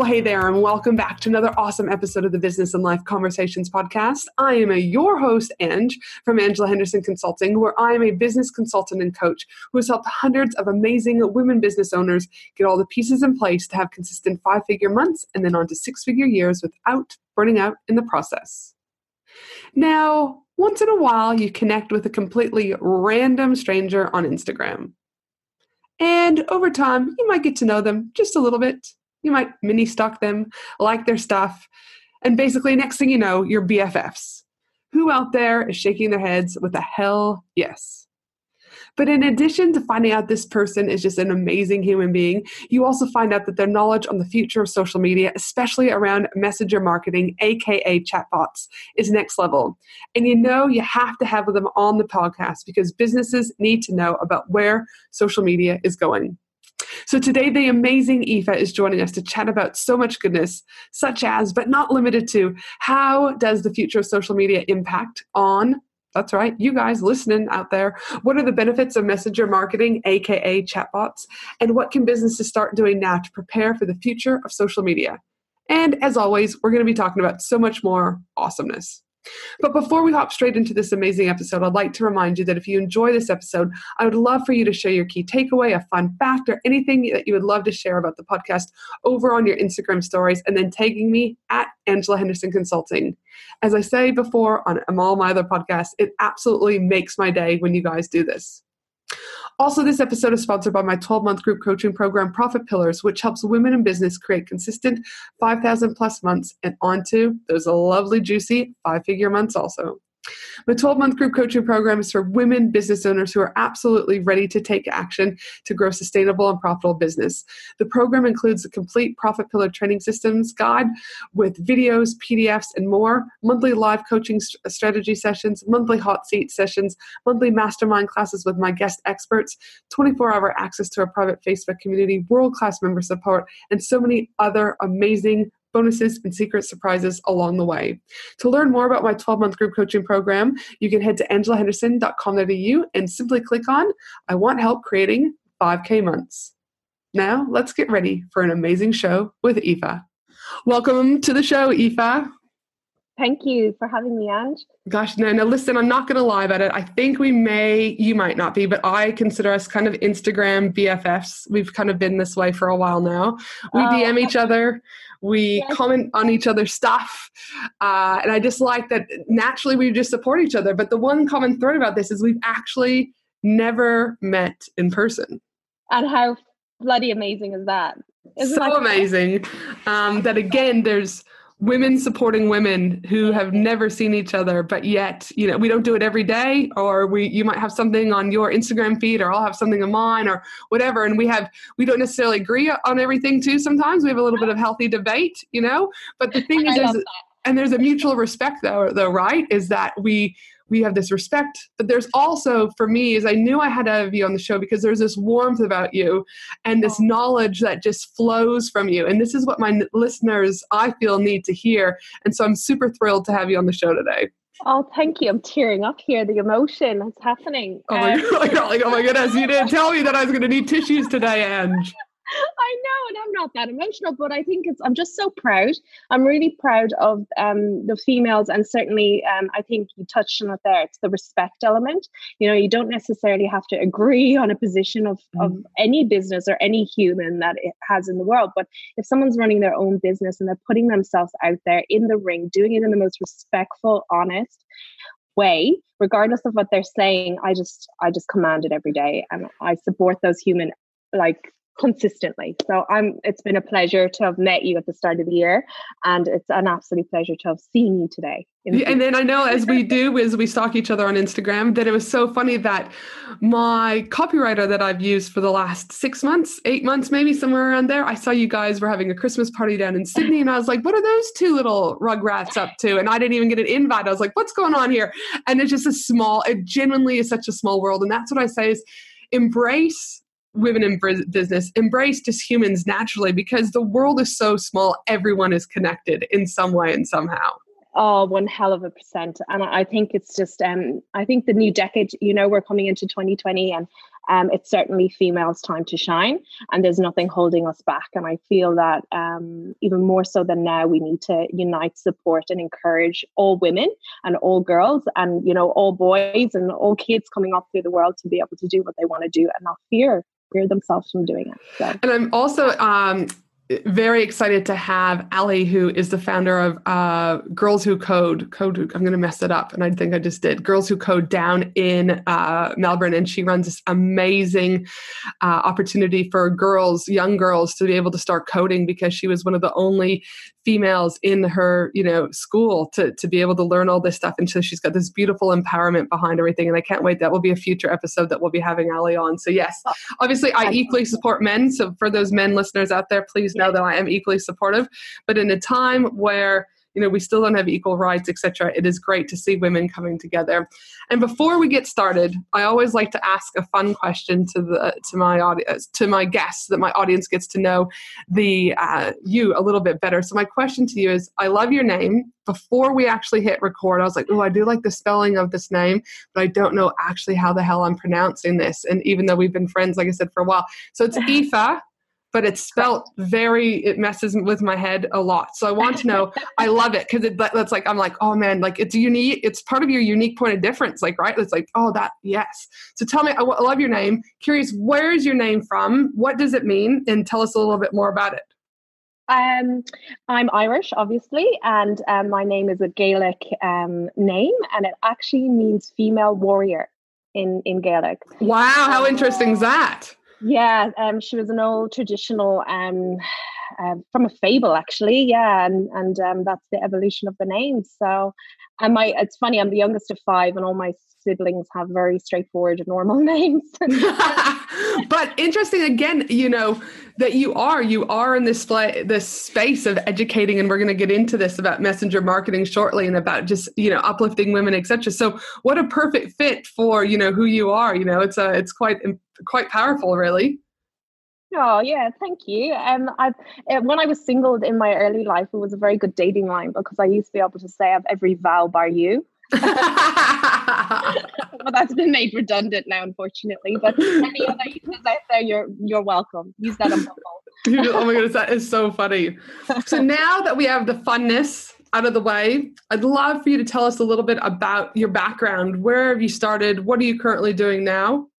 Well, hey there, and welcome back to another awesome episode of the Business and Life Conversations podcast. I am a, your host, Ange, from Angela Henderson Consulting, where I am a business consultant and coach who has helped hundreds of amazing women business owners get all the pieces in place to have consistent five figure months and then on to six figure years without burning out in the process. Now, once in a while, you connect with a completely random stranger on Instagram. And over time, you might get to know them just a little bit you might mini stalk them, like their stuff, and basically, next thing you know, you're BFFs. Who out there is shaking their heads with a hell yes? But in addition to finding out this person is just an amazing human being, you also find out that their knowledge on the future of social media, especially around messenger marketing, aka chatbots, is next level. And you know you have to have them on the podcast because businesses need to know about where social media is going. So today, the amazing Aoife is joining us to chat about so much goodness, such as, but not limited to, how does the future of social media impact on that's right, you guys listening out there. What are the benefits of messenger marketing, aka chatbots? And what can businesses start doing now to prepare for the future of social media? And as always, we're going to be talking about so much more awesomeness. But before we hop straight into this amazing episode, I'd like to remind you that if you enjoy this episode, I would love for you to share your key takeaway, a fun fact, or anything that you would love to share about the podcast over on your Instagram stories and then tagging me at Angela Henderson Consulting. As I say before on all my other podcasts, it absolutely makes my day when you guys do this. Also, this episode is sponsored by my 12 month group coaching program, Profit Pillars, which helps women in business create consistent 5,000 plus months and onto those lovely, juicy five figure months also. My 12 month group coaching program is for women business owners who are absolutely ready to take action to grow sustainable and profitable business. The program includes a complete profit pillar training systems guide with videos, PDFs, and more, monthly live coaching uh, strategy sessions, monthly hot seat sessions, monthly mastermind classes with my guest experts, 24 hour access to a private Facebook community, world class member support, and so many other amazing bonuses, and secret surprises along the way. To learn more about my 12 month group coaching program, you can head to angelahenderson.com.au and simply click on I want help creating 5K months. Now, let's get ready for an amazing show with Aoife. Welcome to the show, Aoife. Thank you for having me, Ange. Gosh, no, no, listen, I'm not going to lie about it. I think we may, you might not be, but I consider us kind of Instagram BFFs. We've kind of been this way for a while now. We oh. DM each other, we yes. comment on each other's stuff. Uh, and I just like that naturally we just support each other. But the one common thread about this is we've actually never met in person. And how bloody amazing is that? Isn't so that amazing um, that again, there's women supporting women who have never seen each other but yet you know we don't do it every day or we you might have something on your instagram feed or i'll have something on mine or whatever. And we have we don't necessarily agree on everything too sometimes. We have a little bit of healthy debate you know? But the thing is, is and there's a mutual respect though though right? Is that we we have this respect but there's also for me is i knew i had to have you on the show because there's this warmth about you and this knowledge that just flows from you and this is what my listeners i feel need to hear and so i'm super thrilled to have you on the show today Oh, thank you. I'm tearing up here. The emotion that's happening. Oh my, um, God, oh my goodness. You didn't tell me that I was going to need tissues today, Ange. I know, and I'm not that emotional, but I think it's. I'm just so proud. I'm really proud of um, the females, and certainly, um, I think you touched on it there. It's the respect element. You know, you don't necessarily have to agree on a position of mm. of any business or any human that it has in the world, but if someone's running their own business and they're putting themselves out there in the ring, doing it in the most respectful, honest way regardless of what they're saying i just i just command it every day and i support those human like consistently. So I'm it's been a pleasure to have met you at the start of the year and it's an absolute pleasure to have seen you today. and then I know as we do as we stalk each other on Instagram that it was so funny that my copywriter that I've used for the last 6 months, 8 months maybe somewhere around there, I saw you guys were having a Christmas party down in Sydney and I was like, what are those two little rugrats up to? And I didn't even get an invite. I was like, what's going on here? And it's just a small it genuinely is such a small world and that's what I say is embrace women in business embrace just humans naturally because the world is so small everyone is connected in some way and somehow. Oh one hell of a percent. And i think it's just um i think the new decade you know we're coming into 2020 and um, it's certainly females' time to shine, and there's nothing holding us back. And I feel that um, even more so than now, we need to unite, support, and encourage all women and all girls, and you know all boys and all kids coming up through the world to be able to do what they want to do and not fear themselves from doing it. So. And I'm also um, very excited to have Ali, who is the founder of uh, Girls Who Code. Code. I'm going to mess it up, and I think I just did. Girls Who Code down in uh, Melbourne, and she runs this amazing uh, opportunity for girls, young girls, to be able to start coding because she was one of the only females in her, you know, school to to be able to learn all this stuff. And so she's got this beautiful empowerment behind everything. And I can't wait. That will be a future episode that we'll be having Ali on. So yes, oh, obviously I equally support men. So for those men listeners out there, please know that I am equally supportive. But in a time where you know we still don't have equal rights etc it is great to see women coming together. And before we get started i always like to ask a fun question to the to my audience to my guests so that my audience gets to know the uh, you a little bit better. So my question to you is i love your name. Before we actually hit record i was like oh i do like the spelling of this name but i don't know actually how the hell i'm pronouncing this. And even though we've been friends like i said for a while. So it's Aoife but it's spelt very it messes with my head a lot. So i want to know i love it because it, that's like i'm like oh man like it's unique it's part of your unique point of difference like right? It's like oh that yes. So tell me i, I love your name. Curious where is your name from? What does it mean? And tell us a little bit more about it. Um, I'm Irish, obviously, and um, my name is a Gaelic um, name, and it actually means female warrior in in Gaelic. Wow, how interesting is that? Yeah, um, she was an old traditional um, uh, from a fable, actually. Yeah, and and um, that's the evolution of the name. So, and my it's funny. I'm the youngest of five, and all my siblings have very straightforward, normal names. but interesting again, you know that you are you are in this play, this space of educating, and we're going to get into this about messenger marketing shortly, and about just you know uplifting women, etc. So, what a perfect fit for you know who you are. You know, it's a it's quite quite powerful, really. Oh yeah, thank you. Um, I uh, when I was single in my early life, it was a very good dating line because I used to be able to say I've every vow bar you. well, that's been made redundant now, unfortunately. But any other users out there, you're you're welcome. Use that on oh my goodness, that is so funny. So now that we have the funness out of the way, I'd love for you to tell us a little bit about your background. Where have you started? What are you currently doing now?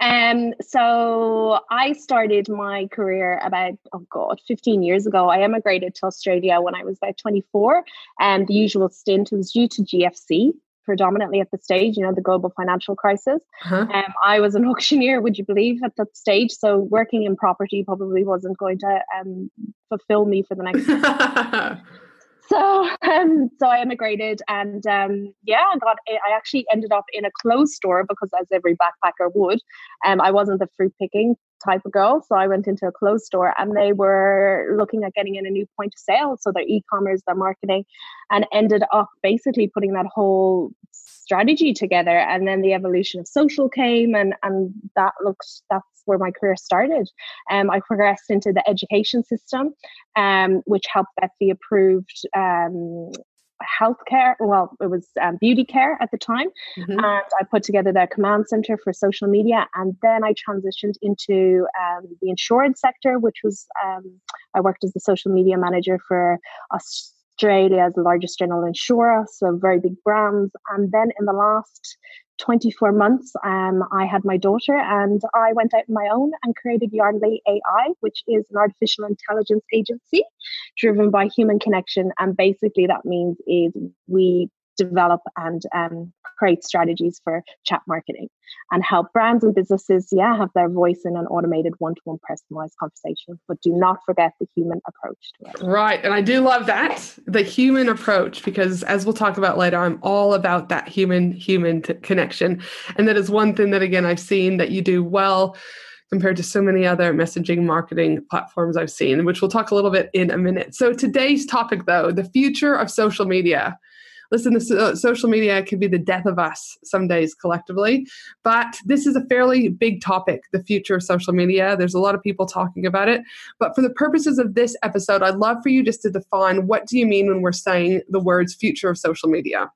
Um, so I started my career about, oh God, 15 years ago. I emigrated to Australia when I was about 24, and the usual stint was due to GFC predominantly at the stage, you know, the global financial crisis. Uh-huh. Um, I was an auctioneer, would you believe, at that stage. So working in property probably wasn't going to um, fulfill me for the next so um, so I immigrated and um, yeah, I got I actually ended up in a clothes store because as every backpacker would, um, I wasn't the fruit picking type of girl, so I went into a clothes store and they were looking at getting in a new point of sale, so their e-commerce, their marketing, and ended up basically putting that whole strategy together. And then the evolution of social came and and that looks that's where my career started. Um, i progressed into the education system um, which helped Betsy approved um, healthcare well it was um, beauty care at the time mm-hmm. and i put together their command center for social media and then i transitioned into um, the insurance sector which was um, i worked as the social media manager for us Australia as the largest general insurer, so very big brands. And then in the last 24 months, um, I had my daughter and I went out on my own and created Yarnly AI, which is an artificial intelligence agency driven by human connection. And basically, that means is we develop and um, create strategies for chat marketing and help brands and businesses, yeah, have their voice in an automated one-to-one personalized conversation. But do not forget the human approach to it. Right. And I do love that, the human approach, because as we'll talk about later, I'm all about that human human t- connection. And that is one thing that again I've seen that you do well compared to so many other messaging marketing platforms I've seen, which we'll talk a little bit in a minute. So today's topic though, the future of social media listen, this, uh, social media could be the death of us some days collectively, but this is a fairly big topic, the future of social media. There's a lot of people talking about it. But for the purposes of this episode, I'd love for you just to define what do you mean when we're saying the words future of social media?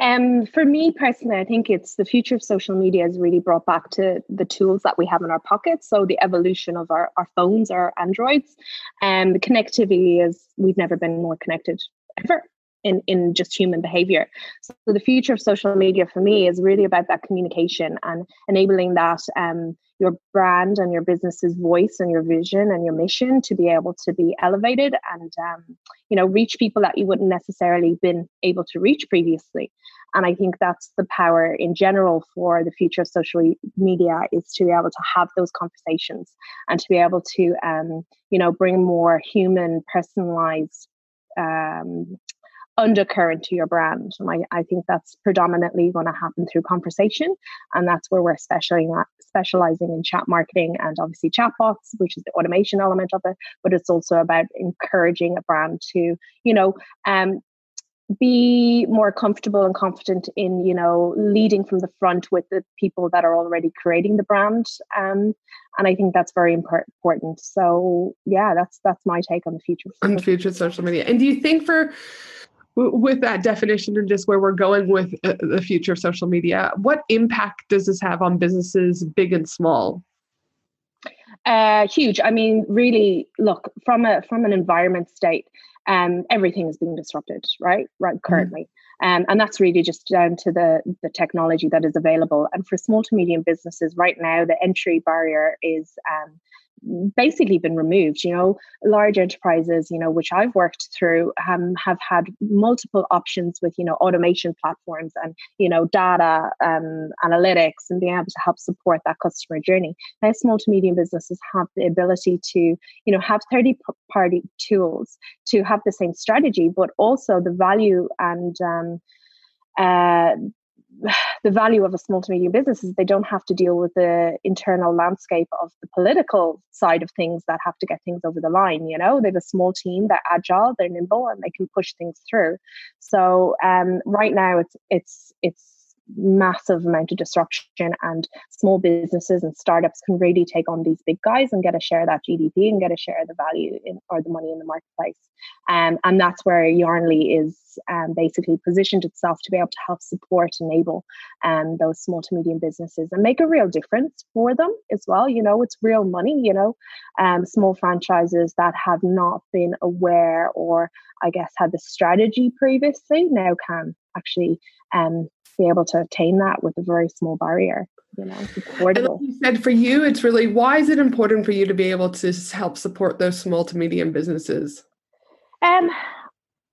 Um, for me personally, I think it's the future of social media is really brought back to the tools that we have in our pockets. So the evolution of our, our phones, our Androids, and the connectivity is we've never been more connected ever in in just human behavior so the future of social media for me is really about that communication and enabling that um, your brand and your business's voice and your vision and your mission to be able to be elevated and um, you know reach people that you wouldn't necessarily been able to reach previously and i think that's the power in general for the future of social media is to be able to have those conversations and to be able to um, you know bring more human personalized um, undercurrent to your brand. And I, I think that's predominantly going to happen through conversation. And that's where we're specializing, specializing in chat marketing and obviously chatbots, which is the automation element of it. But it's also about encouraging a brand to, you know, um, be more comfortable and confident in you know leading from the front with the people that are already creating the brand um, and i think that's very important so yeah that's that's my take on the future on the future of social media and do you think for with that definition and just where we're going with uh, the future of social media, what impact does this have on businesses, big and small? Uh, huge. I mean, really, look from a from an environment state, um, everything is being disrupted, right? Right, mm-hmm. currently, mm. um, and that's really just down to the the technology that is available. And for small to medium businesses, right now, the entry barrier is um, basically been removed. You know, large enterprises, you know, which I've worked through, um, have had multiple options with, you know, automation platforms and, you know, data um, analytics and being able to help support that customer journey. Now, small to medium businesses have the ability to, you know, have 30 party tools to have the same strategy, but also the value and um, uh, the value of a small to medium business is they don't have to deal with the internal landscape of the political side of things that have to get things over the line. You know, they have a small team, they're agile, they're nimble, and they can push things through. So um, right now, it's it's it's massive amount of disruption and small businesses and startups can really take on these big guys and get a share of that GDP and get a share of the value in, or the money in the marketplace. Um, and that's where Yarnly is um, basically positioned itself to be able to help support, enable um, those small to medium businesses and make a real difference for them as well. You know, it's real money, you know, um, small franchises that have not been aware or I guess had the strategy previously now can actually um, be able to attain that with a very small barrier you know affordable you said for you it's really why is it important for you to be able to help support those small to medium businesses um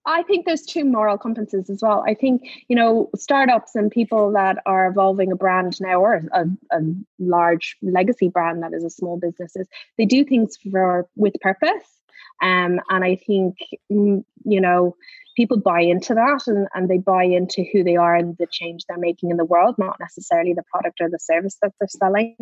I think there's two moral compasses as well. I think, you know, startups and people that are evolving a brand now or a, a large legacy brand that is a small businesses, they do things for with purpose. Um, and I think, mm, you know, people buy into that and, and they buy into who they are and the change they're making in the world, not necessarily the product or the service that they're selling.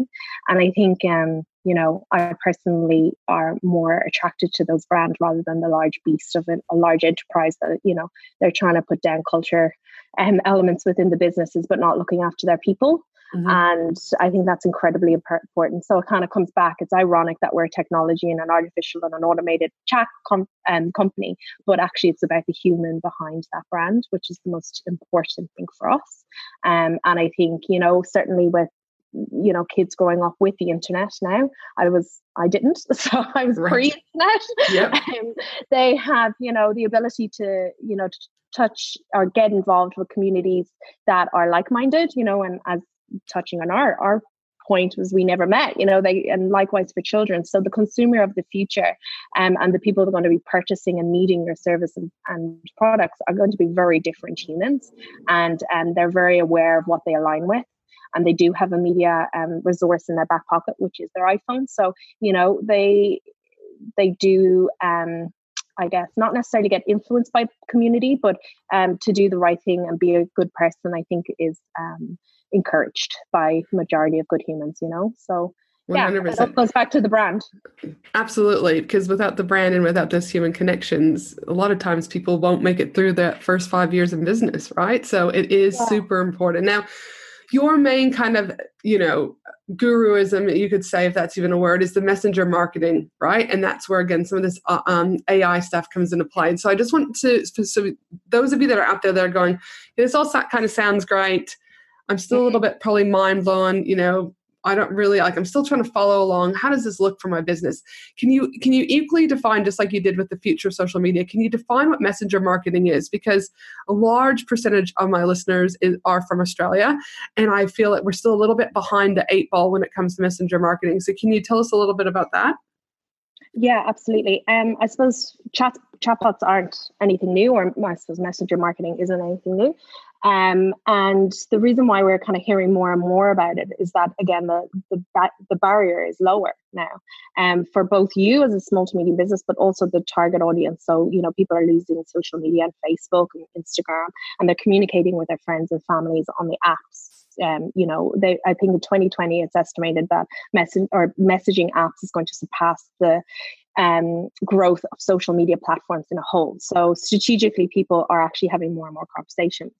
And I think, um, you know, I personally are more attracted to those brands rather than the large beast of a, a large enterprise that, you know, they're trying to put down culture um, elements within the businesses, but not looking after their people. Mm-hmm. And I think that's incredibly important. So it kind of comes back. It's ironic that we're a technology and an artificial and an automated chat com- um, company, but actually it's about the human behind that brand, which is the most important thing for us. Um, and I think, you know, certainly with you know kids growing up with the internet now i was i didn't so i was right. pre-internet yep. um, they have you know the ability to you know to touch or get involved with communities that are like-minded you know and as touching on our our point was we never met you know they and likewise for children. So the consumer of the future um, and the people that are going to be purchasing and needing your service and, and products are going to be very different humans and and they're very aware of what they align with and they do have a media um, resource in their back pocket which is their iphone. So you know they they do um, I guess, not necessarily get influenced by community, but um, to do the right thing and be a good person, I think is um, encouraged by majority of good humans, you know? So 100%. yeah, goes back to the brand. Absolutely. Because without the brand and without those human connections, a lot of times people won't make it through the first five years in business, right? So it is yeah. super important. Now, your main kind of, you know, guruism, you could say, if that's even a word, is the messenger marketing, right? And that's where, again, some of this uh, um, AI stuff comes into play. And so I just want to, so those of you that are out there that are going, this all kind of sounds great. I'm still a little mm-hmm. bit probably mind blown, you know, I don't really like I'm still trying to follow along. How does this look for my business? Can you can you equally define just like you did with the future of social media? Can you define what messenger marketing is? Because a large percentage of my listeners is, are from Australia, and I feel that we're still a little bit behind the eight ball when it comes to messenger marketing. So can you tell us a little bit about that? Yeah, absolutely. Um, I suppose chat chatbots aren't anything new, or I suppose messenger marketing isn't anything new. Um, and the reason why we're kind of hearing more and more about it is that again the the the barrier is lower now, um, for both you as a small to medium business, but also the target audience. So you know people are using social media and Facebook and Instagram, and they're communicating with their friends and families on the apps um, you know, they, I think in 2020 it's estimated that message or messaging apps is going to surpass the um, growth of social media platforms in a whole. So strategically, people are actually having more and more conversations.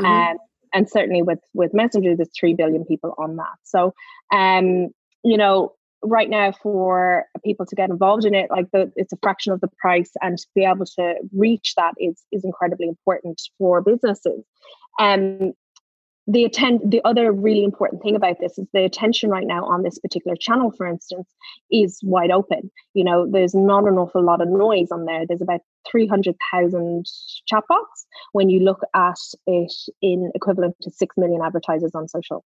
Mm-hmm. Um, and certainly with with Messenger, there's three billion people on that. So, um, you know, right now for people to get involved in it, like the it's a fraction of the price, and to be able to reach that is is incredibly important for businesses. Um, the attend the other really important thing about this is the attention right now on this particular channel for instance is wide open. You know there's not an awful lot of noise on there. There's about 300,000 chatbots when you look at it in equivalent to 6 million advertisers on social.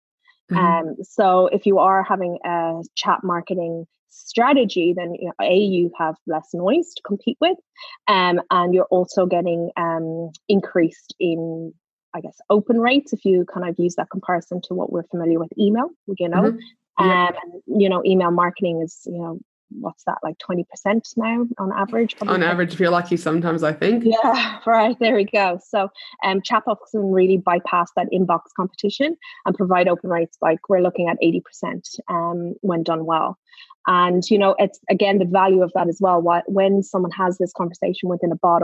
Mm-hmm. um, so if you are having a chat marketing strategy then you know, a you have less noise to compete with um, and you're also getting um, increased in I guess, open rates, if you kind of use that comparison to what we're familiar with email, you know. Mm-hmm. Um, and, you know, email marketing is, you know, what's that like 20% now on average probably. on average if you're lucky sometimes i think yeah right there we go so um chatbots can really bypass that inbox competition and provide open rates like we're looking at 80% um when done well and you know it's again the value of that as well when someone has this conversation within a bot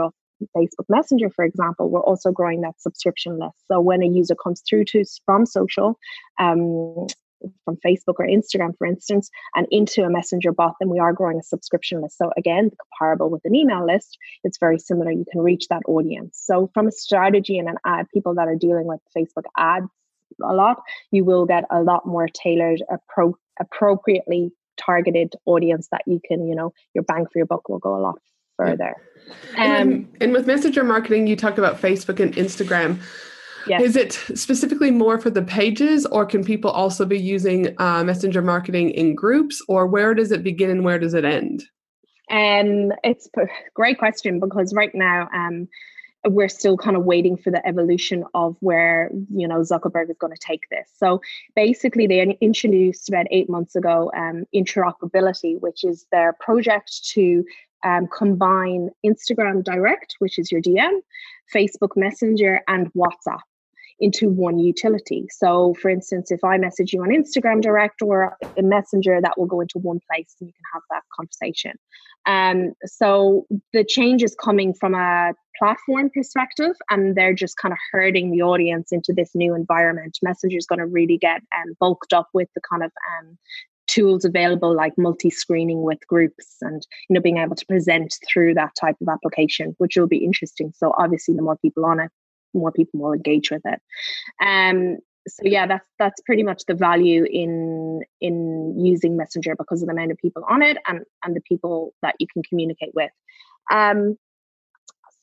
Facebook Messenger, for example, we're also growing that subscription list. So when a user comes through to from social, um, from Facebook or Instagram, for instance, and into a messenger bot, then we are growing a subscription list. So again, comparable with an email list, it's very similar. You can reach that audience. So from a strategy and an ad, people that are dealing with Facebook ads a lot, you will get a lot more tailored, appro- appropriately targeted audience that you can, you know, your bang for your buck will go a lot further. Um, and, and with messenger marketing, you talk about Facebook and Instagram. Yes. Is it specifically more for the pages, or can people also be using uh, messenger marketing in groups, or where does it begin and where does it end? Um, it's a great question because right now, um, we're still kind of waiting for the evolution of where you know Zuckerberg is going to take this. So basically, they introduced about eight months ago um, interoperability, which is their project to um, combine Instagram Direct, which is your DM, Facebook Messenger, and WhatsApp into one utility. So, for instance, if I message you on Instagram Direct or a Messenger, that will go into one place and you can have that conversation. Um, so, the change is coming from a platform perspective, and they're just kind of herding the audience into this new environment. Messenger is going to really get um, bulked up with the kind of um, tools available like multi-screening with groups and you know being able to present through that type of application which will be interesting. So obviously the more people on it more people will engage with it. Um so yeah that's that's pretty much the value in in using messenger because of the amount of people on it and and the people that you can communicate with. Um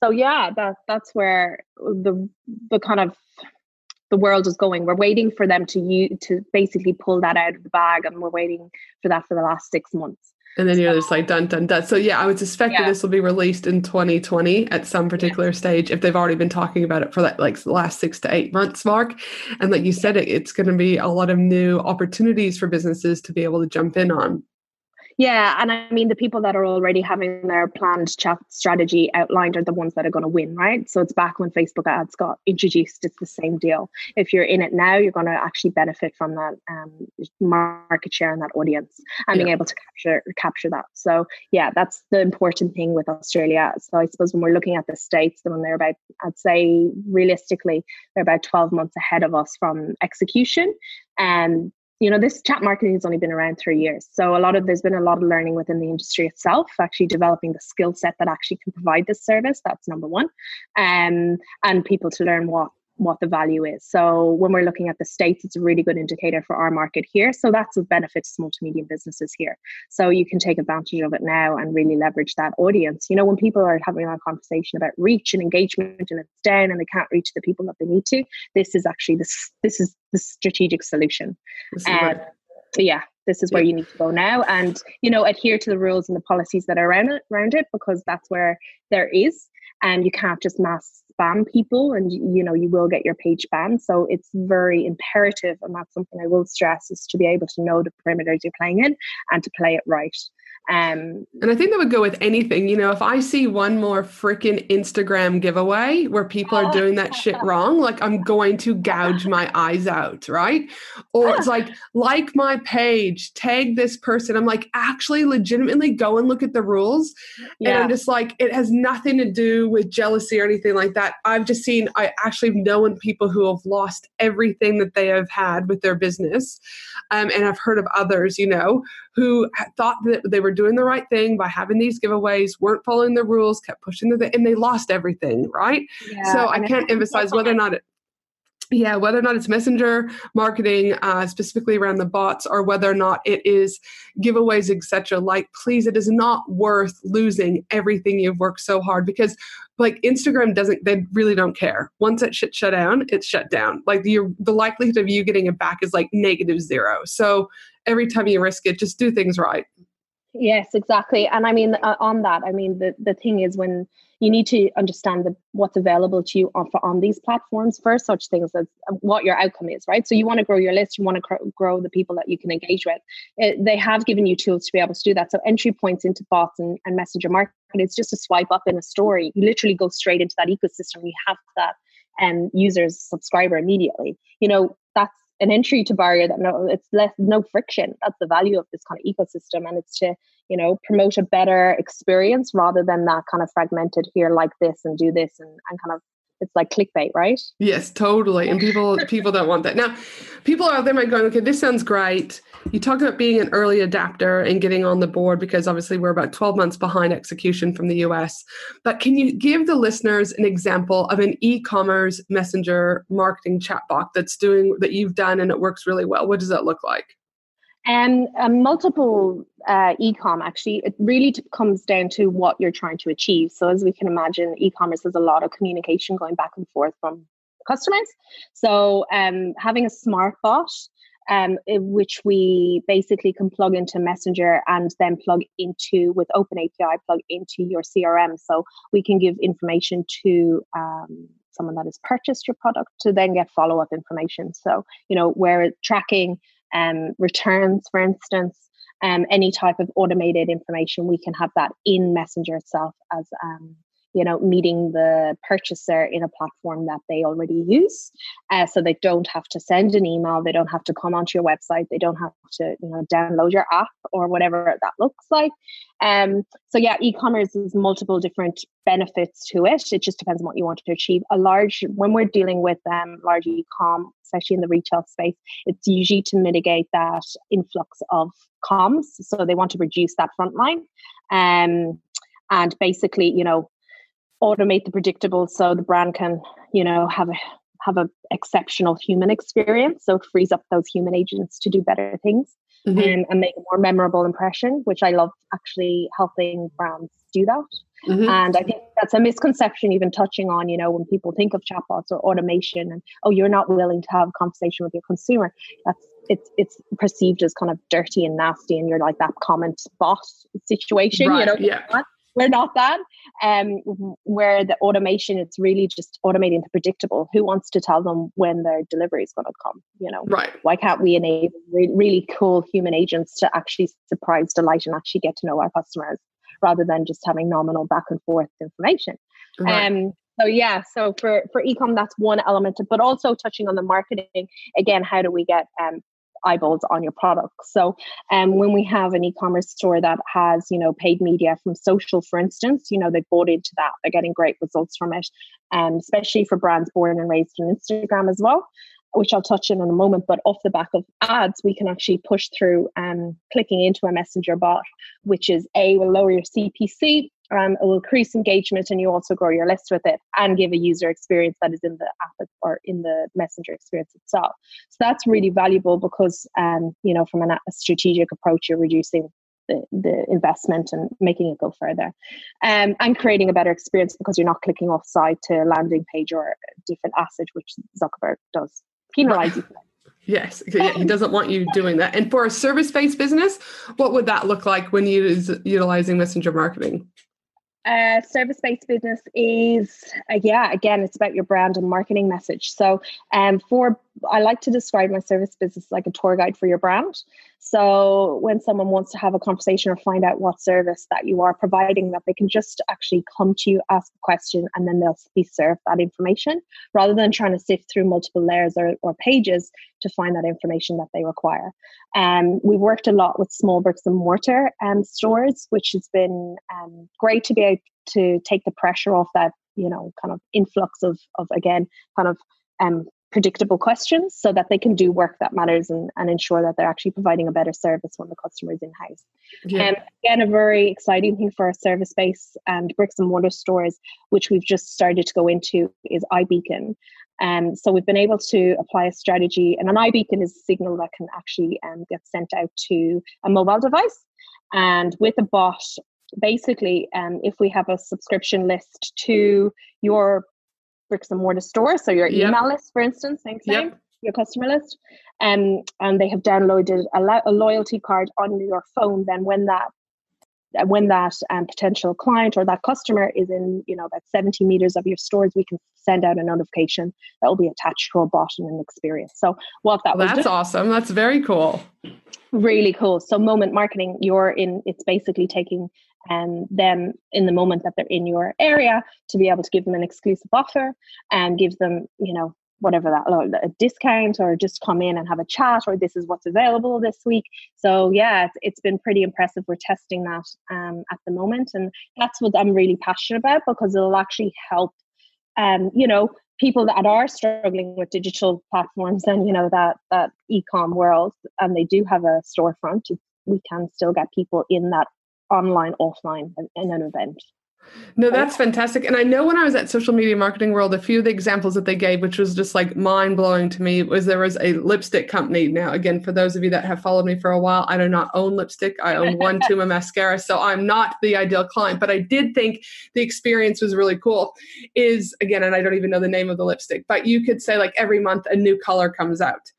so yeah that that's where the the kind of the world is going. We're waiting for them to you to basically pull that out of the bag, and we're waiting for that for the last six months. And then you're just like dun dun dun. So yeah, I would suspect yeah. that this will be released in 2020 at some particular yeah. stage if they've already been talking about it for that like the last six to eight months mark. And like you said, it, it's going to be a lot of new opportunities for businesses to be able to jump in on. Yeah, and I mean the people that are already having their planned chat strategy outlined are the ones that are going to win, right? So it's back when Facebook ads got introduced. It's the same deal. If you're in it now, you're going to actually benefit from that um, market share and that audience and yeah. being able to capture capture that. So yeah, that's the important thing with Australia. So I suppose when we're looking at the states, then when they're about, I'd say realistically, they're about 12 months ahead of us from execution. And you know this chat marketing has only been around three years. So a lot of there's been a lot of learning within the industry itself actually developing the skill set that actually can provide this service. That's number one. Um, and people to learn what what the value is. So when we're looking at the states, it's a really good indicator for our market here. So that's of benefit to small to medium businesses here. So you can take advantage of it now and really leverage that audience. You know, when people are having that conversation about reach and engagement and it's down and they can't reach the people that they need to, this is actually this this is the strategic solution. Uh, yeah, this is where you need to go now and you know adhere to the rules and the policies that are around it around it because that's where there is and you can't just mass spam people and you know you will get your page banned so it's very imperative and that's something i will stress is to be able to know the perimeters you're playing in and to play it right um, and I think that would go with anything. You know, if I see one more freaking Instagram giveaway where people are doing that shit wrong, like I'm going to gouge my eyes out, right? Or it's like, like my page, tag this person. I'm like, actually, legitimately go and look at the rules. Yeah. And I'm just like, it has nothing to do with jealousy or anything like that. I've just seen, I actually have known people who have lost everything that they have had with their business. Um, and I've heard of others, you know, who thought that they were doing the right thing by having these giveaways, weren't following the rules, kept pushing the and they lost everything, right? Yeah, so I can't emphasize whether or not it yeah whether or not it's messenger marketing uh, specifically around the bots or whether or not it is giveaways etc like please it is not worth losing everything you've worked so hard because like instagram doesn't they really don't care. Once that shit shut down it's shut down. Like the the likelihood of you getting it back is like negative zero. So every time you risk it just do things right yes exactly and i mean uh, on that i mean the the thing is when you need to understand the, what's available to you on, on these platforms for such things as um, what your outcome is, right? So you want to grow your list, you want to cr- grow the people that you can engage with. It, they have given you tools to be able to do that. So entry points into bots and, and messenger marketing, it's just a swipe up in a story. You literally go straight into that ecosystem. You have that um, users subscriber immediately. You know, that's an entry to barrier that no it's less no friction. That's the value of this kind of ecosystem and it's to you know promote a better experience rather than that kind of fragmented here like this and do this and, and kind of it's like clickbait, right? Yes, totally. And people people don't want that. Now, people out there might go, okay, this sounds great. You talk about being an early adapter and getting on the board because obviously we're about 12 months behind execution from the US. But can you give the listeners an example of an e-commerce messenger marketing chatbot that's doing that you've done and it works really well? What does that look like? And um, multiple uh, ecom actually, it really t- comes down to what you're trying to achieve. So, as we can imagine, e-commerce has a lot of communication going back and forth from customers. So, um, having a smart bot, um, which we basically can plug into Messenger and then plug into with Open API, plug into your CRM. So we can give information to um, someone that has purchased your product to then get follow up information. So, you know, where tracking um, returns, for instance, um, any type of automated information, we can have that in Messenger itself as um, you know meeting the purchaser in a platform that they already use. Uh, so they don't have to send an email they don't have to come onto your website they don't have to you know download your app or whatever that looks like. Um, so yeah e-commerce has multiple different benefits to it it just depends on what you want to achieve. A large when we're dealing with um, large e-com especially in the retail space it's usually to mitigate that influx of comms so they want to reduce that front line. Um, and basically you know automate the predictable so the brand can you know have a have a exceptional human experience so it frees up those human agents to do better things mm-hmm. and, and make a more memorable impression, which I love actually helping brands do that. Mm-hmm. And I think that's a misconception, even touching on, you know, when people think of chatbots or automation and, oh, you're not willing to have a conversation with your consumer. That's it's it's perceived as kind of dirty and nasty and you're like that comment bot situation right, you know yeah. We're not that um where the automation it's really just automating the predictable. Who wants to tell them when their delivery is going to come you know? Right. Why can't we enable re- really cool human agents to actually surprise delight and actually get to know our customers rather than just having nominal back and forth information? Right. um so yeah so for for ecom that's one element but also touching on the marketing again how do we get um, eyeballs on your product. So um, when we have an e-commerce store that has, you know, paid media from social, for instance, you know, they've bought into that, they're getting great results from it, um, especially for brands born and raised on Instagram as well which I'll touch on in a moment, but off the back of ads, we can actually push through um, clicking into a messenger bot, which is A, will lower your CPC, um, it will increase engagement and you also grow your list with it and give a user experience that is in the app or in the messenger experience itself. So that's really valuable because um, you know from a strategic approach you're reducing the, the investment and making it go further um, and creating a better experience because you're not clicking off site to a landing page or a different asset which zuckerberg does. Penalize you Yes, he doesn't want you doing that. And for a service-based business, what would that look like when you use utilizing messenger marketing? Uh, service based business is, uh, yeah, again, it's about your brand and marketing message. So, um, for I like to describe my service business like a tour guide for your brand. So when someone wants to have a conversation or find out what service that you are providing, that they can just actually come to you, ask a question, and then they'll be served that information rather than trying to sift through multiple layers or, or pages to find that information that they require. Um, we've worked a lot with small bricks and mortar um, stores, which has been um, great to be able to take the pressure off that, you know, kind of influx of, of again, kind of um, predictable questions so that they can do work that matters and, and ensure that they're actually providing a better service when the customer is in house. Yeah. And again, a very exciting thing for our service space and bricks and mortar stores, which we've just started to go into, is iBeacon. Um, so we've been able to apply a strategy, and an iBeacon is a signal that can actually um, get sent out to a mobile device. And with a bot, basically, um, if we have a subscription list to your bricks and mortar store. So your yep. email list, for instance, same thing, yep. your customer list. Um, and they have downloaded a, lo- a loyalty card on your phone. Then when that when that um, potential client or that customer is in you know about 70 meters of your stores we can send out a notification that will be attached to a bot and an experience. So what that well, that's awesome. That's very cool. Really cool. So moment marketing you're in it's basically taking and them in the moment that they're in your area to be able to give them an exclusive offer and give them you know whatever that a discount or just come in and have a chat or this is what's available this week so yeah it's, it's been pretty impressive we're testing that um, at the moment and that's what i'm really passionate about because it'll actually help um, you know people that are struggling with digital platforms and you know that that e-com world and they do have a storefront we can still get people in that online, offline in an event. No, that's fantastic. And I know when I was at Social Media Marketing World, a few of the examples that they gave, which was just like mind blowing to me, was there was a lipstick company. Now, again, for those of you that have followed me for a while, I do not own lipstick. I own one Tuma mascara. So I'm not the ideal client, but I did think the experience was really cool. Is again, and I don't even know the name of the lipstick, but you could say like every month a new color comes out.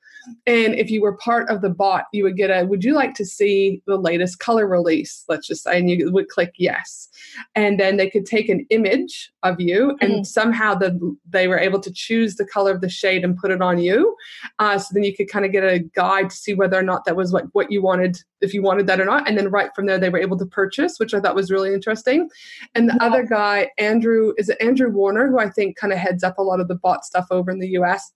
And if you were part of the bot, you would get a, would you like to see the latest color release? Let's just say, and you would click yes. And then they could take an image of you mm-hmm. and somehow the, they were able to choose the color of the shade and put it on you. Uh, so then you could kind of get a guide to see whether or not that was what, what you wanted, if you wanted that or not. And then right from there, they were able to purchase, which I thought was really interesting. And the yeah. other guy, Andrew, is it Andrew Warner, who I think kind of heads up a lot of the bot stuff over in the US?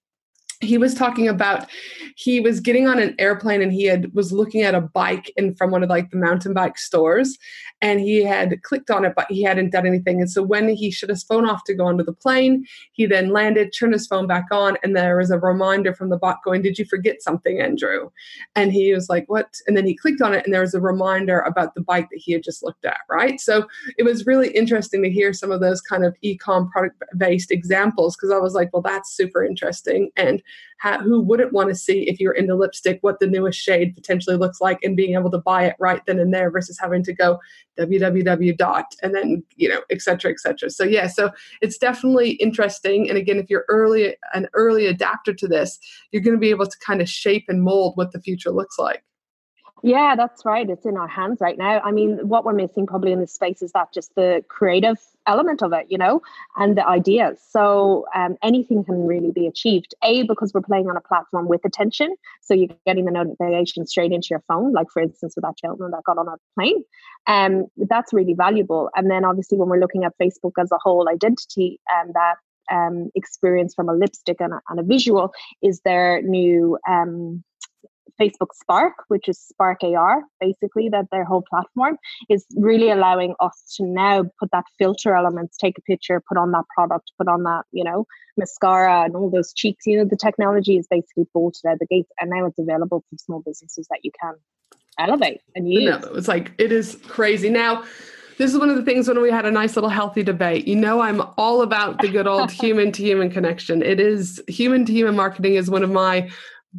He was talking about he was getting on an airplane and he had was looking at a bike in from one of like the mountain bike stores and he had clicked on it but he hadn't done anything. And so when he shut his phone off to go onto the plane he then landed turned his phone back on and there was a reminder from the bot going did you forget something andrew? And he was like what? And then he clicked on it and there was a reminder about the bike that he had just looked at right? So it was really interesting to hear some of those kind of e-com product based examples because i was like well that's super interesting. And how, who wouldn't want to see if you're into lipstick what the newest shade potentially looks like and being able to buy it right then and there versus having to go www dot and then you know et cetera et cetera. So yeah so it's definitely interesting and again if you're early an early adapter to this you're going to be able to kind of shape and mold what the future looks like yeah, that's right. It's in our hands right now. I mean, what we're missing probably in this space is that just the creative element of it, you know, and the ideas. So um, anything can really be achieved. A, because we're playing on a platform with attention. So you're getting the notification straight into your phone, like for instance, with that gentleman that got on a plane. Um, that's really valuable. And then obviously, when we're looking at Facebook as a whole identity, and um, that um, experience from a lipstick and a, and a visual is their new um, Facebook Spark, which is Spark AR, basically, that their whole platform is really allowing us to now put that filter elements, take a picture, put on that product, put on that, you know, mascara and all those cheeks. You know, the technology is basically bolted out the gate and now it's available for small businesses that you can elevate and use. No, it's like, it is crazy. Now, this is one of the things when we had a nice little healthy debate. You know, I'm all about the good old human to human connection. It is human to human marketing is one of my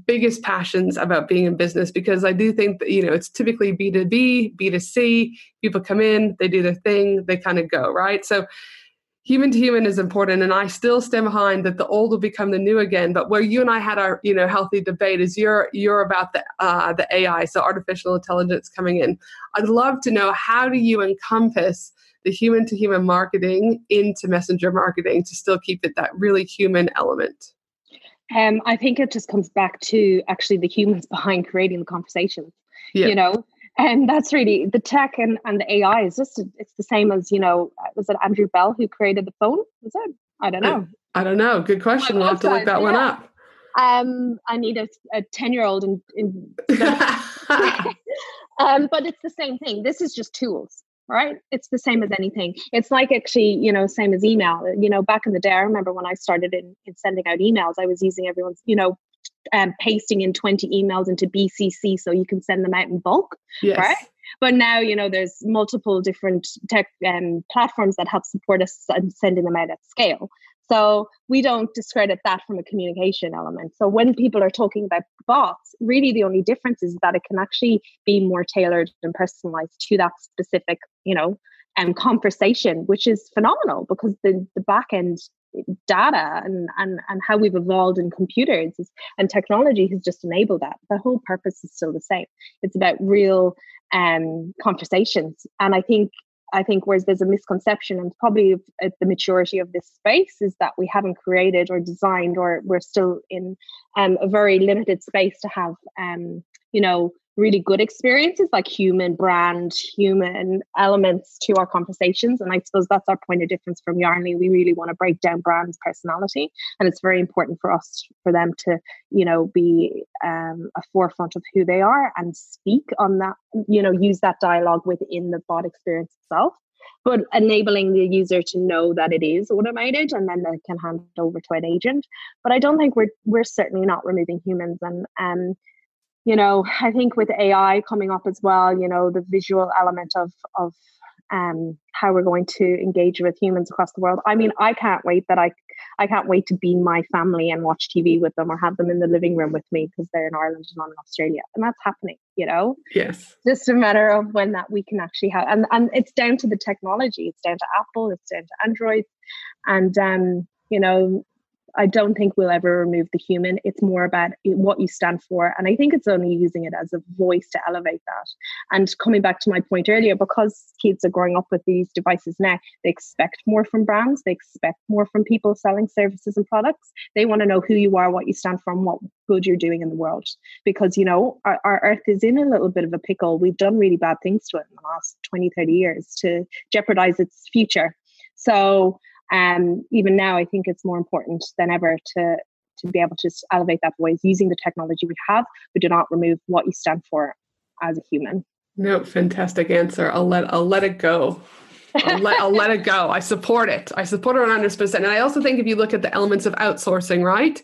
biggest passions about being in business because I do think that, you know, it's typically B2B, B2C, people come in, they do their thing, they kind of go, right? So human to human is important and I still stand behind that the old will become the new again. But where you and I had our, you know, healthy debate is you're you're about the uh, the AI, so artificial intelligence coming in. I'd love to know how do you encompass the human to human marketing into messenger marketing to still keep it that really human element? Um, I think it just comes back to actually the humans behind creating the conversations. Yeah. You know, and that's really the tech and, and the AI is just it's the same as you know was it Andrew Bell who created the phone? Was it? I don't know. I, I don't know. Good question. We'll have to look that yeah. one up. Um, I need a, a ten year old in. in um, but it's the same thing. This is just tools right? It's the same as anything. It's like actually, you know, same as email. You know, back in the day, I remember when I started in, in sending out emails, I was using everyone's, you know, um, pasting in 20 emails into BCC so you can send them out in bulk, yes. right? But now, you know, there's multiple different tech um, platforms that help support us and sending them out at scale. So we don't discredit that from a communication element. So when people are talking about bots, really the only difference is that it can actually be more tailored and personalized to that specific, you know, um, conversation, which is phenomenal because the the back end data and, and and how we've evolved in computers is, and technology has just enabled that. The whole purpose is still the same. It's about real um, conversations, and I think I think whereas there's a misconception and probably at the maturity of this space is that we haven't created or designed or we're still in um, a very limited space to have um, you know really good experiences like human brand human elements to our conversations. And i suppose that's our point of difference from yarnly we really want to break down brands personality. And it's very important for us for them to you know be um, a forefront of who they are and speak on that you know use that dialogue within the bot experience itself. But enabling the user to know that it is automated and then they can hand it over to an agent. But i don't think we're we're certainly not removing humans. And um you know, I think with AI coming up as well, you know, the visual element of of um, how we're going to engage with humans across the world. I mean, I can't wait that I I can't wait to be my family and watch TV with them or have them in the living room with me because they're in Ireland and I'm in Australia, and that's happening. You know, yes, just a matter of when that we can actually have, and and it's down to the technology. It's down to Apple. It's down to Android, and um, you know, I don't think we'll ever remove the human. It's more about what you stand for. And I think it's only using it as a voice to elevate that. And coming back to my point earlier, because kids are growing up with these devices now, they expect more from brands, they expect more from people selling services and products. They want to know who you are, what you stand for, and what good you're doing in the world. Because, you know, our, our earth is in a little bit of a pickle. We've done really bad things to it in the last 20, 30 years to jeopardize its future. So um, even now, I think it's more important than ever to to be able to elevate that voice using the technology we have, but do not remove what you stand for as a human. No, fantastic answer. I'll let I'll let it go. I'll let, I'll let it go. I support it. I support it 100%. And I also think if you look at the elements of outsourcing, right,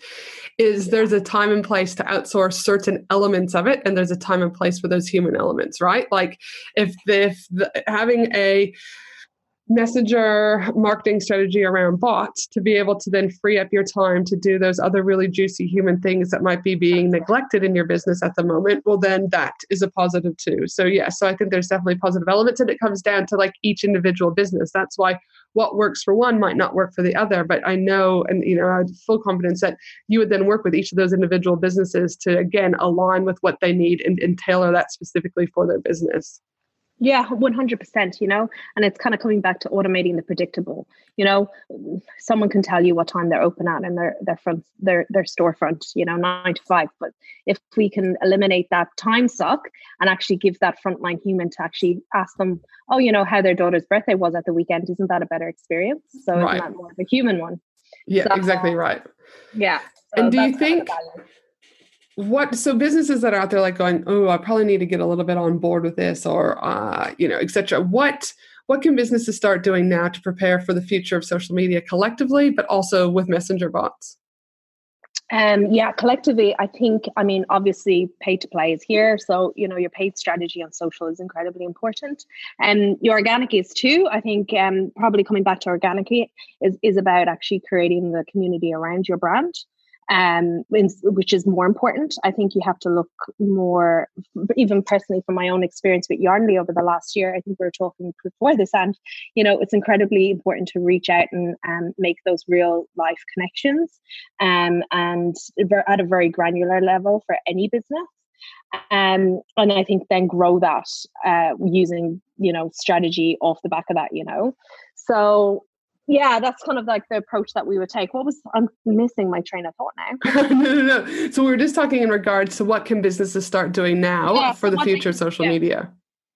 is there's a time and place to outsource certain elements of it, and there's a time and place for those human elements, right? Like if if the, having a messenger marketing strategy around bots to be able to then free up your time to do those other really juicy human things that might be being neglected in your business at the moment. Well then that is a positive too. So yeah so i think there's definitely positive elements and it comes down to like each individual business. That's why what works for one might not work for the other but i know and you know i have full confidence that you would then work with each of those individual businesses to again align with what they need and, and tailor that specifically for their business yeah, 100%, you know, and it's kind of coming back to automating the predictable. You know, someone can tell you what time they're open at and their their front their their storefront, you know, 9 to 5, but if we can eliminate that time suck and actually give that frontline human to actually ask them, "Oh, you know, how their daughter's birthday was at the weekend, isn't that a better experience?" So right. isn't that more of a human one? Yeah, so, exactly right. Yeah. So and do you think what so businesses that are out there like going oh i probably need to get a little bit on board with this or uh, you know etc what what can businesses start doing now to prepare for the future of social media collectively but also with messenger bots um, yeah, collectively, I think, I mean, obviously, pay to play is here. So, you know, your paid strategy on social is incredibly important. And um, your organic is too. I think um, probably coming back to organic is, is about actually creating the community around your brand um, which is more important. I think you have to look more, even personally from my own experience with Yarnly over the last year. I think we were talking before this, and you know, it's incredibly important to reach out and um, make those real life connections, um, and at a very granular level for any business. Um, and I think then grow that uh, using you know strategy off the back of that. You know, so yeah, that's kind of like the approach that we would take. What was I'm missing my train of thought now? no, no, no. So we were just talking in regards to what can businesses start doing now yeah, for the future of social yeah. media.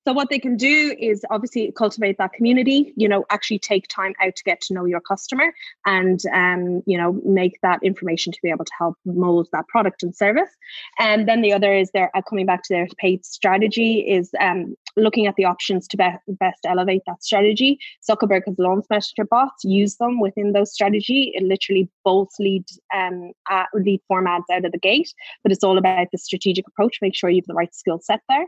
So what they can do is obviously cultivate that community. You know, actually take time out to get to know your customer, and um, you know, make that information to be able to help mold that product and service. And then the other is they're coming back to their paid strategy is um, looking at the options to be- best elevate that strategy. Zuckerberg has launched messenger bots. Use them within those strategy. It literally bolts lead um, uh, lead form ads out of the gate, but it's all about the strategic approach. Make sure you have the right skill set there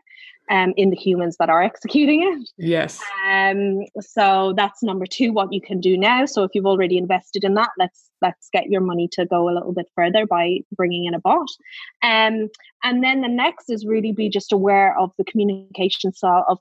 um, in the humans that are executing it. Yes. Um, so that's number two, what you can do now. So if you've already invested in that, let's let's get your money to go a little bit further by bringing in a bot. Um, and then the next is really be just aware of the communication style of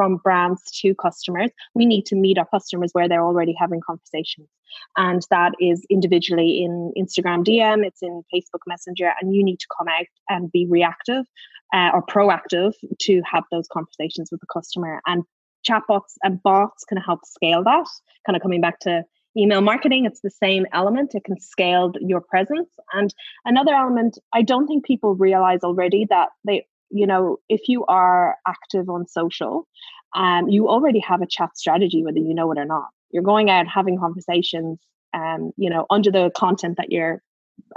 from brands to customers. We need to meet our customers where they're already having conversations. And that is individually in Instagram DM, it's in Facebook Messenger, and you need to come out and be reactive uh, or proactive to have those conversations with the customer. And chatbots and bots can help scale that. Kind of coming back to email marketing, it's the same element. It can scale your presence. And another element, I don't think people realize already that they, you know, if you are active on social, um, you already have a chat strategy, whether you know it or not. You're going out having conversations, um, you know, under the content that you're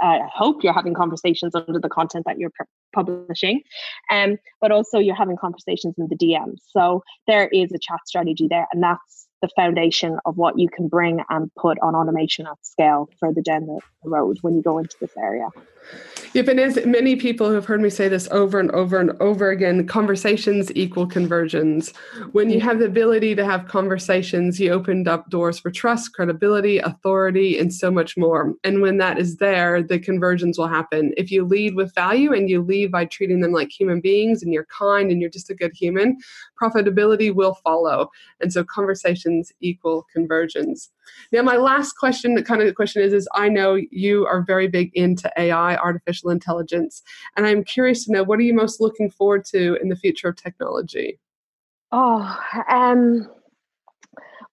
I hope you're having conversations under the content that you're publishing, um, but also you're having conversations in the DMs. So there is a chat strategy there, and that's the foundation of what you can bring and put on automation at scale further down the road when you go into this area. Yep, and as many people have heard me say this over and over and over again, conversations equal conversions. When you mm. have the ability to have conversations, you opened up doors for trust, credibility, authority, and so much more. And when that is there, the conversions will happen. If you lead with value and you lead by treating them like human beings and you're kind and you're just a good human, profitability will follow. And so conversations equal conversions. Now, my last question, the kind of question is, is I know you are very big into AI, artificial intelligence, and I'm curious to know what are you most looking forward to in the future of technology? Oh, um,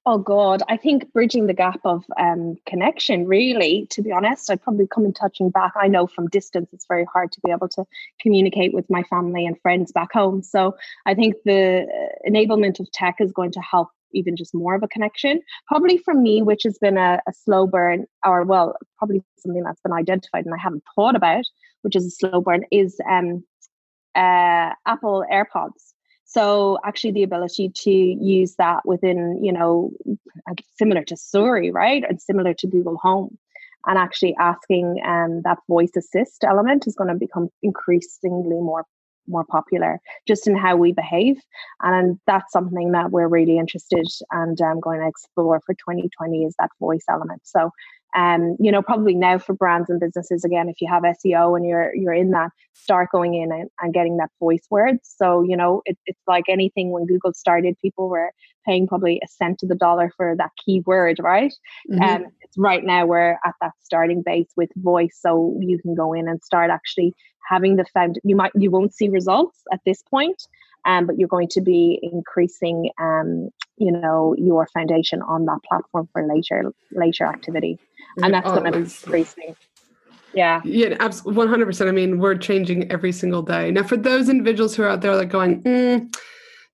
oh God, I think bridging the gap of um, connection. Really, to be honest, I'd probably come in touching back. I know from distance it's very hard to be able to communicate with my family and friends back home. So I think the uh, enablement of tech is going to help even just more of a connection. Probably for me, which has been a, a slow burn, or well, probably something that's been identified and I haven't thought about, which is a slow burn, is um, uh, Apple AirPods. So actually, the ability to use that within, you know, similar to Siri, right, and similar to Google Home, and actually asking um, that voice assist element is going to become increasingly more more popular just in how we behave. And that's something that we're really interested and um, going to explore for 2020 is that voice element. So um, you know, probably now for brands and businesses, again, if you have SEO and you're you're in that, start going in and, and getting that voice word. So, you know, it, it's like anything when Google started, people were paying probably a cent to the dollar for that keyword, right? And mm-hmm. um, it's right now we're at that starting base with voice. So you can go in and start actually having the found you might you won't see results at this point um, but you're going to be increasing um, you know your foundation on that platform for later later activity. And that's going to be increasing. Yeah. Yeah absolutely 100% i mean we're changing every single day. Now for those individuals who are out there like going mm,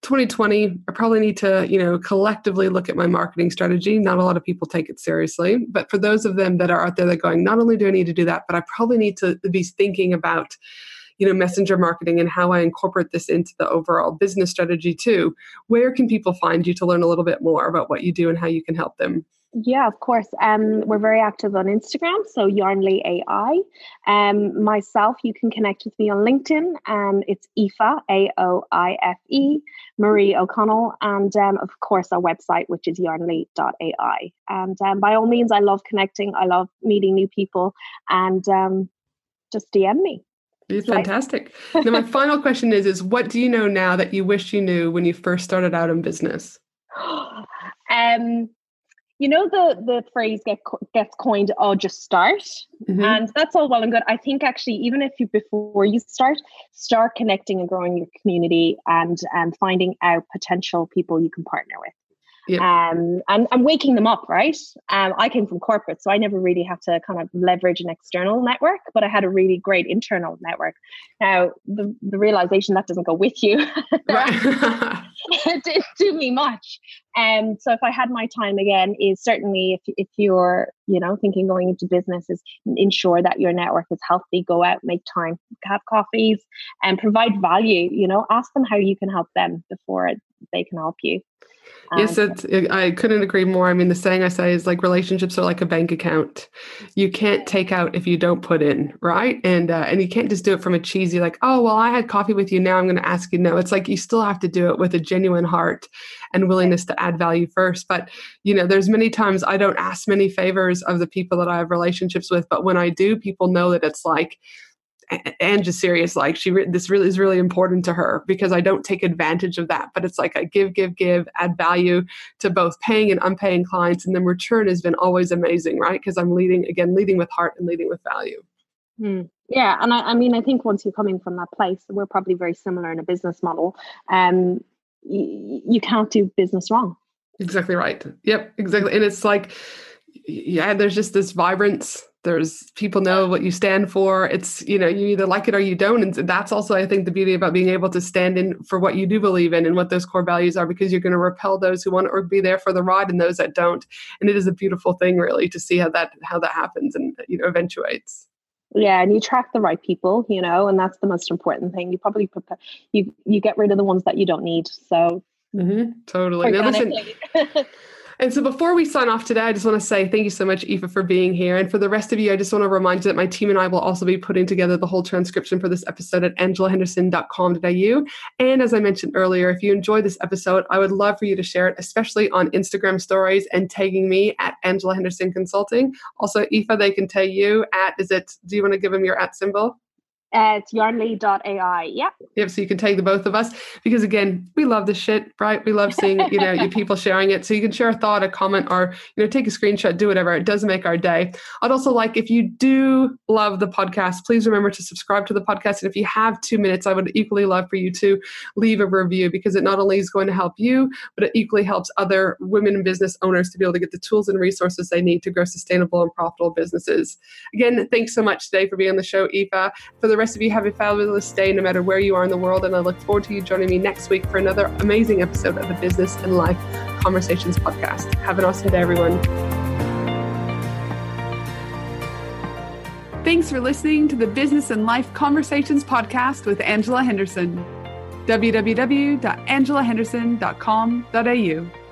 2020 i probably need to you know collectively look at my marketing strategy. Not a lot of people take it seriously but for those of them that are out there that are going not only do i need to do that but i probably need to be thinking about you know messenger marketing and how i incorporate this into the overall business strategy too where can people find you to learn a little bit more about what you do and how you can help them yeah, of course. Um, we're very active on Instagram, so Yarnly AI. Um, myself, you can connect with me on LinkedIn. Um, it's Aoife, A O I F E, Marie O'Connell, and um, of course our website, which is yarnly.ai. And um, by all means, I love connecting. I love meeting new people, and um, just DM me. It's fantastic. now, my final question is: Is what do you know now that you wish you knew when you first started out in business? um you know the the phrase get gets coined oh just start mm-hmm. and that's all well and good i think actually even if you before you start start connecting and growing your community and and finding out potential people you can partner with yeah. um, and, and waking them up, right? Um, I came from corporate, so I never really had to kind of leverage an external network, but I had a really great internal network. Now, the, the realization that doesn't go with you it didn't do me much. And um, so, if I had my time again, is certainly if, if you're, you know, thinking going into business, is ensure that your network is healthy, go out, make time, have coffees, and provide value. You know, ask them how you can help them before they can help you. Yes, um, it, I couldn't agree more. I mean, the saying I say is like relationships are like a bank account. You can't take out if you don't put in, right? And uh, and you can't just do it from a cheesy like, oh well, I had coffee with you. Now I'm going to ask you. No, it's like you still have to do it with a genuine heart and willingness to add value first. But you know, there's many times I don't ask many favors of the people that I have relationships with, but when I do, people know that it's like and just serious like she re- this really is really important to her because i don't take advantage of that but it's like i give give give add value to both paying and unpaying clients and the return has been always amazing right? Because i'm leading again leading with heart and leading with value. Hmm. yeah and I, I, mean i think once you're coming from that place we're probably very similar in a business model um y- you can't do business wrong. Exactly right. Yep exactly and it's like yeah there's just this vibrance there's people know what you stand for. It's you know you either like it or you don't. And that's also i think the beauty about being able to stand in for what you do believe in and what those core values are because you're going to repel those who want to be there for the ride and those that don't. And it is a beautiful thing really to see how that how that happens and you know eventuates. Yeah and you track the right people you know and that's the most important thing. You probably prepare you you get rid of the ones that you don't need so. Mm-hmm, totally. Now listen And so before we sign off today, I just want to say thank you so much, Aoife, for being here. And for the rest of you, I just want to remind you that my team and I will also be putting together the whole transcription for this episode at angelahenderson.com.au. And as I mentioned earlier, if you enjoyed this episode, I would love for you to share it, especially on Instagram stories and tagging me at Angela Henderson Consulting. Also, Aoife, they can tag you at, is it, do you want to give them your at symbol? Uh, it's yarnly.ai. Yeah. Yep. So you can take the both of us because again, we love this shit, right? We love seeing, you know, you people sharing it. So you can share a thought, a comment, or, you know, take a screenshot, do whatever. It does make our day. I'd also like, if you do love the podcast, please remember to subscribe to the podcast. And if you have two minutes, I would equally love for you to leave a review because it not only is going to help you, but it equally helps other women in business owners to be able to get the tools and resources they need to grow sustainable and profitable businesses. Again, thanks so much today for being on the show, Aoife. For the the rest of you have a fabulous day no matter where you are in the world. And I look forward to you joining me next week for another amazing episode of the Business and Life Conversations podcast. Have an awesome day, everyone. Thanks for listening to the Business and Life Conversations podcast with Angela Henderson. www.angelahenderson.com.au